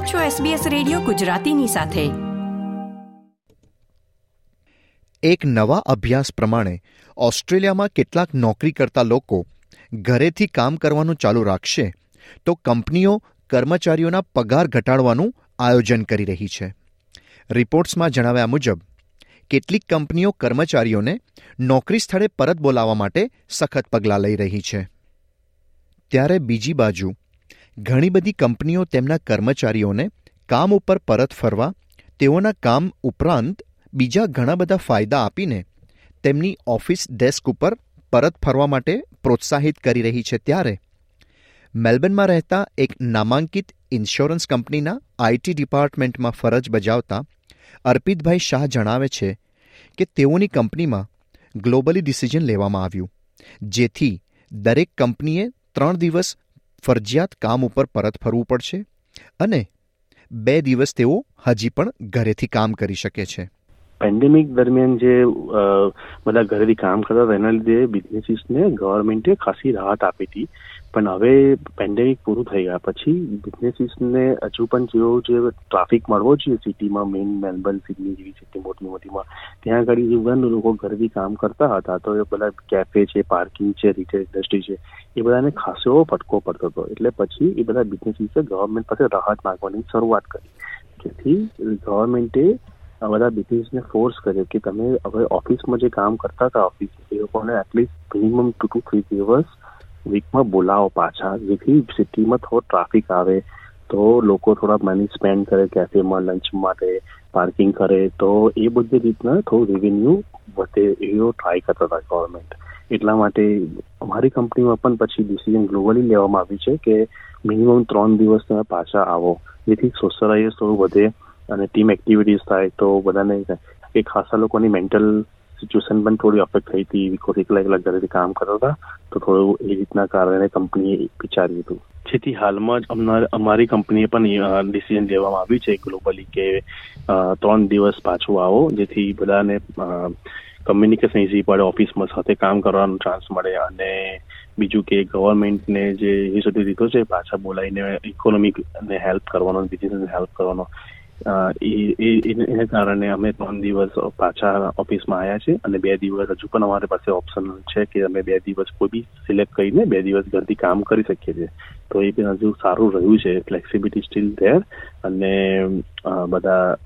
આપ છો SBS radio ગુજરાતીની સાથે. એક નવા અભ્યાસ પ્રમાણે ઓસ્ટ્રેલિયામાં કેટલાક નોકરી કરતા લોકો ઘરેથી કામ કરવાનું ચાલુ રાખશે તો કંપનીઓ કર્મચારીઓના પગાર ઘટાડવાનું આયોજન કરી રહી છે. રિપોર્ટ્સમાં જણાવ્યા મુજબ, કેટલીક કંપનીઓ કર્મચારીઓને નોકરી સ્થળે પરત બોલાવવા માટે સખત પગલાં લઈ રહી છે. ત્યારે બીજી બાજુ ઘણી બધી કંપનીઓ તેમના કર્મચારીઓને કામ ઉપર પરત ફરવા, તેઓના કામ ઉપરાંત બીજા ઘણા બધા ફાયદા આપીને તેમની ઓફિસ ડેસ્ક ઉપર પરત ફરવા માટે પ્રોત્સાહિત કરી રહી છે ત્યારે મેલબર્નમાં રહેતા એક નામાંકિત ઇન્સ્યોરન્સ કંપનીના આઈટી ડિપાર્ટમેન્ટમાં ફરજ બજાવતા અર્પિતભાઈ શાહ જણાવે છે કે તેઓની કંપનીમાં ગ્લોબલી ડિસિઝન લેવામાં આવ્યું, જેથી દરેક કંપનીએ ત્રણ દિવસ ફરજિયાત કામ ઉપર પરત ફરવું પડશે અને બે દિવસ તેઓ હજી પણ ઘરેથી કામ કરી શકે છે. પેન્ડેમિક દરમિયાન જે બધા ઘરેથી કામ કરતા હતા, એના લીધે બિઝનેસીસને ગવર્મેન્ટે ખાસી રાહત આપી હતી. પણ હવે પેન્ડેમિક પૂરું થઈ ગયા. પછી બિઝનેસીસને હજુ પણ જેવો જે ટ્રાફિક મળવો જોઈએ સિટીમાં મેઇન મેલબર્ન સિડની જેવી સિટી મોટી મોટીમાં, ત્યાં આગળ ઇવન લોકો ઘરેથી કામ કરતા હતા, તો એ બધા કેફે છે પાર્કિંગ છે રિટેલ ઇન્ડસ્ટ્રી છે, એ બધાને ખાસો ફટકો પડતો હતો. એટલે પછી એ બધા બિઝનેસીસે ગવર્મેન્ટ પાસે રાહત માગવાની શરૂઆત કરી. જેથી ગવર્મેન્ટે બધા બિઝનેસને ફોર્સ કર્યો કે તમે હવે ઓફિસમાં જે કામ કરતા હતા ઓફિસ એ લોકોને at least minimum two two three દિવસ વીકમાં બોલાવો પાછા. જેથી સિટીમાં થોડો ટ્રાફિક આવે, તો લોકો થોડા મની સ્પેન્ડ કરે કેફેમાં લંચ માટે પાર્કિંગ કરે, તો એ બધી રીતના થોડું રેવન્યુ વધે એવો ટ્રાય કરતા હતા ગવર્મેન્ટ એટલા માટે અમારી કંપનીમાં પણ પછી ડિસિઝન ગ્લોબલી લેવામાં આવ્યું છે કે મિનિમમ ત્રણ દિવસ તમે પાછા આવો. જેથી સોશિયલાઇઝ થોડું વધે. અને ટીમ એક્ટિવિટીઝ થાય તો બધાને એ ખાસા લોકોની મેન્ટલ સિચ્યુએશન પણ થોડી અફેક્ટ થઈ હતી. બિકોઝ એકલા એકલા ઘરેથી કામ કરતા હતા, તો થોડું એ રીતના કારણે કંપનીએ વિચાર્યું હતું. જેથી હાલમાં જ અમારી કંપનીએ પણ ડિસિઝન લેવામાં આવ્યું છે ગ્લોબલી કે ત્રણ દિવસ પાછું આવો, જેથી બધાને કમ્યુનિકેશન ઇઝી પડે ઓફિસમાં સાથે કામ કરવાનો ચાન્સ મળે અને બીજું કે ગવર્મેન્ટને જે ઇનિશિયેટિવ દીધો છે, પાછા બોલાવીને ઇકોનોમિક હેલ્પ કરવાનો બિઝનેસને હેલ્પ કરવાનો એને કારણે અમે ત્રણ દિવસ પાછા ઓફિસમાં આવ્યા છે અને બે દિવસ હજુ પણ અમારી પાસે ઓપ્શન છે કે અમે બે દિવસ કોઈ બી સિલેક્ટ કરીને બે દિવસ ઘરથી કામ કરી શકીએ છીએ. તો એ પણ હજુ સારું રહ્યું છે ફ્લેક્સિબિલિટી સ્ટીલ ધેર અને બધા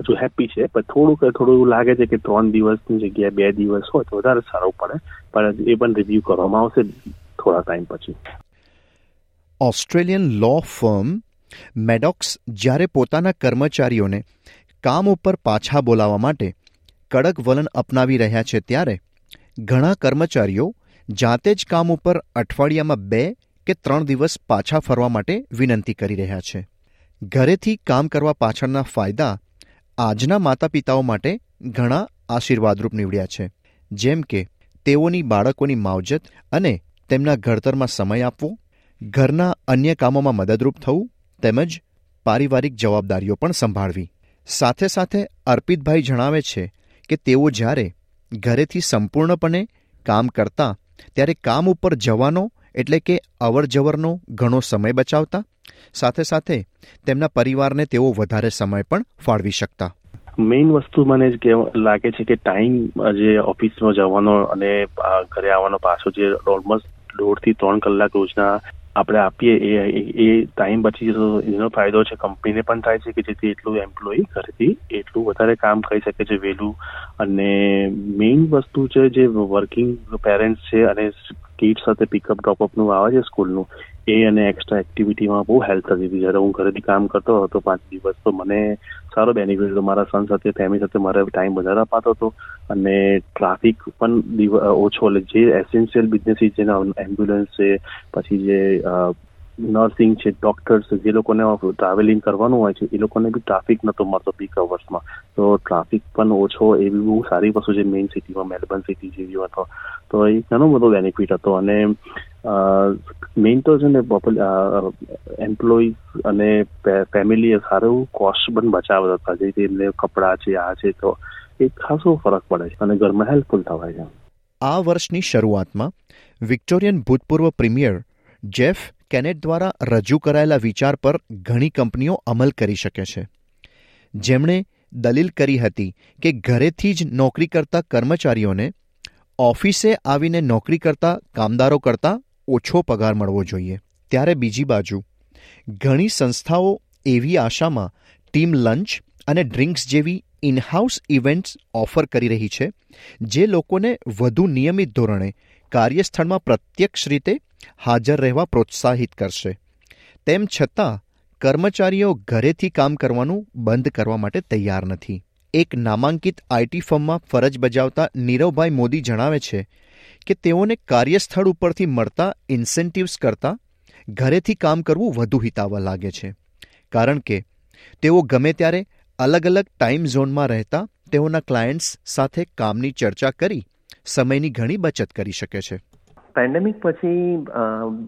હજુ હેપી છે. પણ થોડુંક, થોડું લાગે છે કે ત્રણ દિવસની જગ્યાએ બે દિવસ હોય તો વધારે સારું પડે. પણ એ પણ રિવ્યુ કરવામાં આવશે થોડા ટાઈમ પછી. ઓસ્ટ્રેલિયન લો ફર્મ મેડોક્સ જ્યારે પોતાના કર્મચારીઓને કામ ઉપર પાછા બોલાવવા માટે કડક વલણ અપનાવી રહ્યા છે ત્યારે ઘણા કર્મચારીઓ જાતે જ કામ ઉપર અઠવાડિયામાં બે કે ત્રણ દિવસ પાછા ફરવા માટે વિનંતી કરી રહ્યા છે. ઘરેથી કામ કરવા પાછળના ફાયદા આજના માતા પિતાઓ માટે ઘણા આશીર્વાદરૂપ નીવડ્યા છે. જેમ કે તેઓની બાળકોની માવજત અને તેમના ઘડતરમાં સમય આપવો, ઘરના અન્ય કામોમાં મદદરૂપ થવું તેમજ પારિવારિક જવાબદારીઓ પણ સંભાળવી. સાથે સાથે અર્પિતભાઈ જણાવે છે કે તેઓ જ્યારે ઘરેથી સંપૂર્ણપણે કામ કરતા, ત્યારે કામ ઉપર જવાનો એટલે કે અવર જવરનો ઘણો સમય બચાવતા, સાથે સાથે તેમના પરિવારને તેઓ વધારે સમય પણ ફાળવી શકતા. મેઇન વસ્તુ મને જ લાગે છે કે ટાઈમ, જે ઓફિસમાં જવાનો અને ઘરે આવવાનો પાછો જે ઓલમોસ્ટ દોઢથી ત્રણ કલાક રોજના આપણે આપીએ એ એ ટાઈમ બચી જતો એનો ફાયદો છે કંપનીને પણ થાય છે કે જેથી એટલું એમ્પ્લોય ઘરેથી એટલું વધારે કામ કરી શકે છે વહેલું અને મેઇન વસ્તુ છે, જે વર્કિંગ પેરેન્ટ્સ છે અને કિડ સાથે પિકઅપ ડ્રોપઅપનું આવે છે સ્કૂલનું એ અને એક્સ્ટ્રા એક્ટિવિટીમાં બહુ હેલ્પ થતી હતી. જ્યારે હું ઘરેથી કામ કરતો હતો પાંચ દિવસ, તો મને સારો બેનિફિટ હતો. મારા સન સાથે ફેમિલી સાથે મારે ટાઈમ વધારે અપાતો હતો અને ટ્રાફિક પણ ઓછો. એટલે જે એસેન્શિયલ બિઝનેસ જેના એમ્બ્યુલન્સ છે, પછી જે નર્સિંગ છે, ડોક્ટર્સ જે લોકોને ટ્રાવેલિંગ કરવાનું હોય છે, એ લોકોને બી ટ્રાફિક નતો મળતો પીક અવર્સમાં. તો ટ્રાફિક પણ ઓછો એવી બહુ સારી વસ્તુ છે, મેઇન સિટીમાં, મેલબર્ન સિટી જેવી હતો તો. એ ઘણો બધો બેનિફિટ હતો અને મેઇન તો છે ને એમ્પ્લોઈઝ અને ફેમિલીએ સારું કોસ્ટ પણ બચાવતા હતા. જે એમને કપડાં છે, આ છે, તો એ ખાસો ફરક પડે છે અને ઘરમાં હેલ્પફુલ થવાય છે. આ વર્ષની શરૂઆતમાં વિક્ટોરિયન ભૂતપૂર્વ પ્રીમિયર જેફ કેનેટ દ્વારા રજૂ કરાયેલા વિચાર પર ઘણી કંપનીઓ અમલ કરી શકે છે. જેમણે દલીલ કરી હતી કે ઘરેથી જ નોકરી કરતા કર્મચારીઓને ઓફિસે આવીને નોકરી કરતા કામદારો કરતાં ઓછો પગાર મળવો જોઈએ. ત્યારે બીજી બાજુ, ઘણી સંસ્થાઓ એવી આશામાં ટીમ લંચ અને ડ્રિંક્સ જેવી ઇનહાઉસ ઇવેન્ટ્સ ઓફર કરી રહી છે, જે લોકોને વધુ નિયમિત ધોરણે કાર્યસ્થળમાં પ્રત્યક્ષ રીતે હાજર રહેવા પ્રોત્સાહિત કરશે. તેમ છતાં, કર્મચારીઓ ઘરેથી કામ કરવાનું બંધ કરવા માટે તૈયાર નથી. એક નામાંકિત આઈટી ફર્મમાં ફરજ બજાવતા નીરવભાઈ મોદી જણાવે છે કે તેઓને કાર્યસ્થળ ઉપરથી મળતા ઇન્સેન્ટિવ્સ કરતાં ઘરેથી કામ કરવું વધુ હિતાવહ લાગે છે. કારણ કે, તેઓ ગમે ત્યારે અલગ અલગ ટાઈમ ઝોનમાં રહેતા તેઓના ક્લાયન્ટ્સ સાથે કામની ચર્ચા કરી સમયની ઘણી બચત કરી શકે છે. પેન્ડેમિક પછી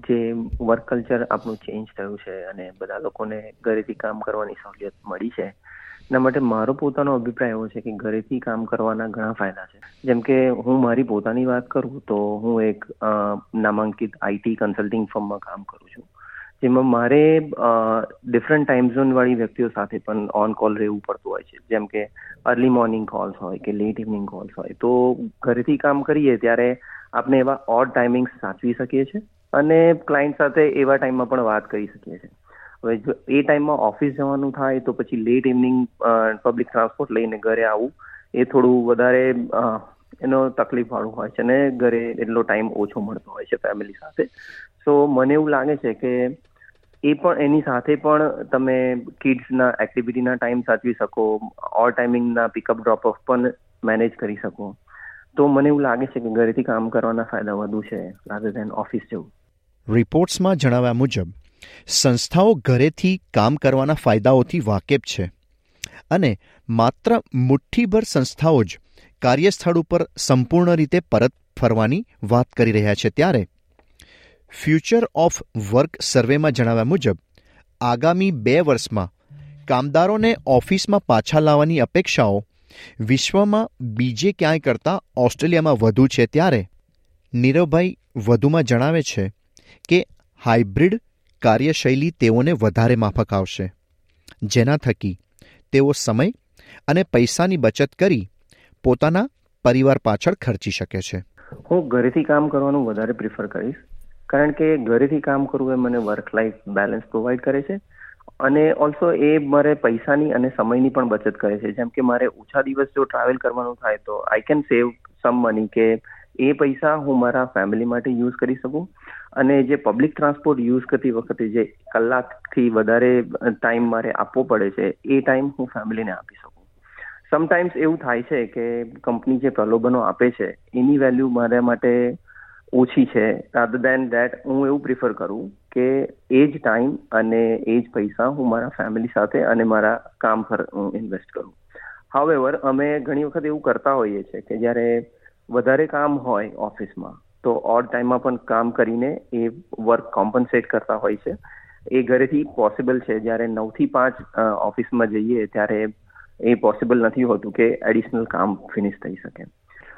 જે વર્ક કલ્ચર આપણું ચેન્જ થયું છે અને બધા લોકોને ઘરેથી કામ કરવાની સહુલિયત મળી છે, એના માટે મારો પોતાનો અભિપ્રાય એવો છે કે ઘરેથી કામ કરવાના ઘણા ફાયદા છે. જેમ કે હું મારી પોતાની વાત કરું તો હું એક નામાંકિત આઈટી કન્સલ્ટિંગ ફર્મમાં કામ કરું છું. જેમાં મારે ડિફરન્ટ ટાઈમ ઝોન વાળી વ્યક્તિઓ સાથે પણ ઓન કોલ રહેવું પડતું હોય છે. જેમ કે અર્લી મોર્નિંગ કોલ્સ હોય કે લેટ ઇવનિંગ કોલ્સ હોય. તો ઘરેથી કામ કરીએ ત્યારે આપણે એવા ઓડ ટાઈમિંગ્સ સાચવી શકીએ છીએ અને ક્લાયન્ટ સાથે એવા ટાઈમમાં પણ વાત કરી શકીએ છીએ. હવે જો એ ટાઈમમાં ઓફિસ જવાનું થાય તો પછી લેટ ઇવનિંગ પબ્લિક ટ્રાન્સપોર્ટ લઈને ઘરે આવવું એ થોડું વધારે એનો તકલીફવાળું હોય છે અને ઘરે એટલો ટાઈમ ઓછો મળતો હોય છે ફેમિલી સાથે. સો મને એવું લાગે છે કે એ પણ એની સાથે પણ તમે કિડ્સના એક્ટિવિટીના ટાઈમ સાચવી શકો ઓર ટાઈમિંગના પિકઅપ ડ્રોપ ઓફ પણ મેનેજ કરી શકો. તો મને એવું લાગે છે કે ઘરેથી કામ કરવાના ફાયદા વધુ છે રાધર ધેન ઓફિસ જવું. રિપોર્ટ્સમાં જણાવ્યા મુજબ, સંસ્થાઓ ઘરેથી કામ કરવાના ફાયદાઓથી વાકેફ છે અને માત્ર મુઠ્ઠીભર સંસ્થાઓ જ કાર્યસ્થળ ઉપર સંપૂર્ણ રીતે પરત ફરવાની વાત કરી રહ્યા છે. ત્યારે ફ્યુચર ઓફ વર્ક સર્વેમાં જણાવ્યા મુજબ, આગામી બે વર્ષમાં કામદારોને ઓફિસમાં પાછા લાવવાની અપેક્ષાઓ વિશ્વમાં બીજે ક્યાંય કરતાં ઓસ્ટ્રેલિયામાં વધુ છે ત્યારે નીરવભાઈ વધુમાં જણાવે છે કે હાઇબ્રિડ કાર્યશૈલી તેઓને વધારે માફક આવશે. જેના થકી તેઓ સમય અને પૈસાની બચત કરી પોતાના પરિવાર પાછળ ખર્ચી શકે છે. હું ઘરેથી કામ કરવાનું વધારે પ્રિફર કરીશ. કારણ કે ઘરેથી કામ કરવું એ મને વર્ક લાઈફ બેલેન્સ પ્રોવાઈડ કરે છે. અને ઓલ્સો એ મારે પૈસાની અને સમયની પણ બચત કરે છે. જેમ કે મારે ઓછા દિવસ જો ટ્રાવેલ કરવાનું થાય તો I can save some money કે એ પૈસા હું મારા ફેમિલી માટે યુઝ કરી શકું. અને જે પબ્લિક ટ્રાન્સપોર્ટ યુઝ કરતી વખતે જે કલાકથી વધારે ટાઈમ મારે આપવો પડે છે, એ ટાઈમ હું ફેમિલીને આપી શકું. સમટાઈમ્સ એવું થાય છે કે કંપની જે પ્રલોભનો આપે છે, એની વેલ્યુ મારા માટે ઓછી છે રાધર દેન દેટ હું એવું પ્રિફર કરું કે એ જ ટાઈમ અને એ જ પૈસા હું મારા ફેમિલી સાથે અને મારા કામ પર હું ઇન્વેસ્ટ કરું. હાવેવર અમે ઘણી વખત એવું કરતા હોઈએ છીએ કે જ્યારે વધારે કામ હોય ઓફિસમાં તો ઓડ ટાઈમમાં પણ કામ કરીને એ વર્ક કોમ્પન્સેટ કરતા હોય છે. એ ઘરેથી પોસિબલ છે, જ્યારે નવથી પાંચ ઓફિસમાં જઈએ ત્યારે એ પોસિબલ નથી હોતું કે એડિશનલ કામ ફિનિશ થઈ શકે.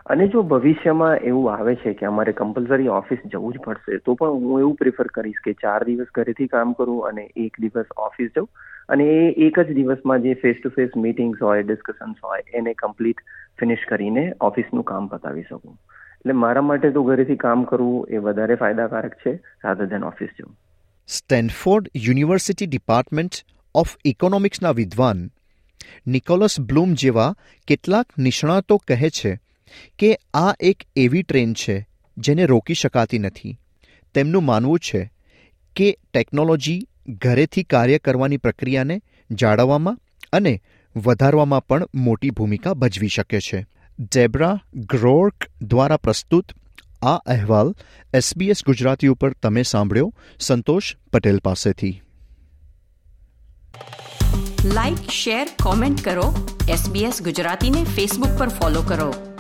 અને જો ભવિષ્યમાં એવું આવે છે કે અમારે કમ્પલસરી ઓફિસ જવું જ પડશે, તો પણ હું એવું પ્રિફર કરીશ કે ચાર દિવસ ઘરેથી કામ કરું અને એક દિવસ ઓફિસ જઉં. અને એ એક જ દિવસમાં જે ફેસ ટુ ફેસ મીટિંગ્સ હોય ડિસ્કશન્સ હોય, એને કમ્પ્લીટ ફિનિશ કરીને ઓફિસનું કામ પતાવી શકું. એટલે મારા માટે તો ઘરેથી કામ કરવું એ વધારે ફાયદાકારક છે રાધર ધેન ઓફિસ જવું. સ્ટેનફોર્ડ યુનિવર્સિટી ડિપાર્ટમેન્ટ ઓફ ઇકોનોમિક્સના વિદ્વાન નિકોલસ બ્લૂમ જેવા કેટલાક નિષ્ણાતો કહે છે કે આ એક એવી ટ્રેન છે જેને રોકી શકાતી નથી. તેમનું માનવું છે કે ટેકનોલોજી ઘરેથી કાર્ય કરવાની પ્રક્રિયાને જાળવવામાં અને વધારવામાં પણ મોટી ભૂમિકા ભજવી શકે છે. ડેબ્રા ગ્રોર્ક દ્વારા પ્રસ્તુત આ અહેવાલ એસબીએસ ગુજરાતી ઉપર તમે સાંભળ્યો, સંતોષ પટેલ પાસેથી. લાઇક શેર કોમેન્ટ કરો. એસબીએસ ગુજરાતીને ફેસબુક પર ફોલો કરો.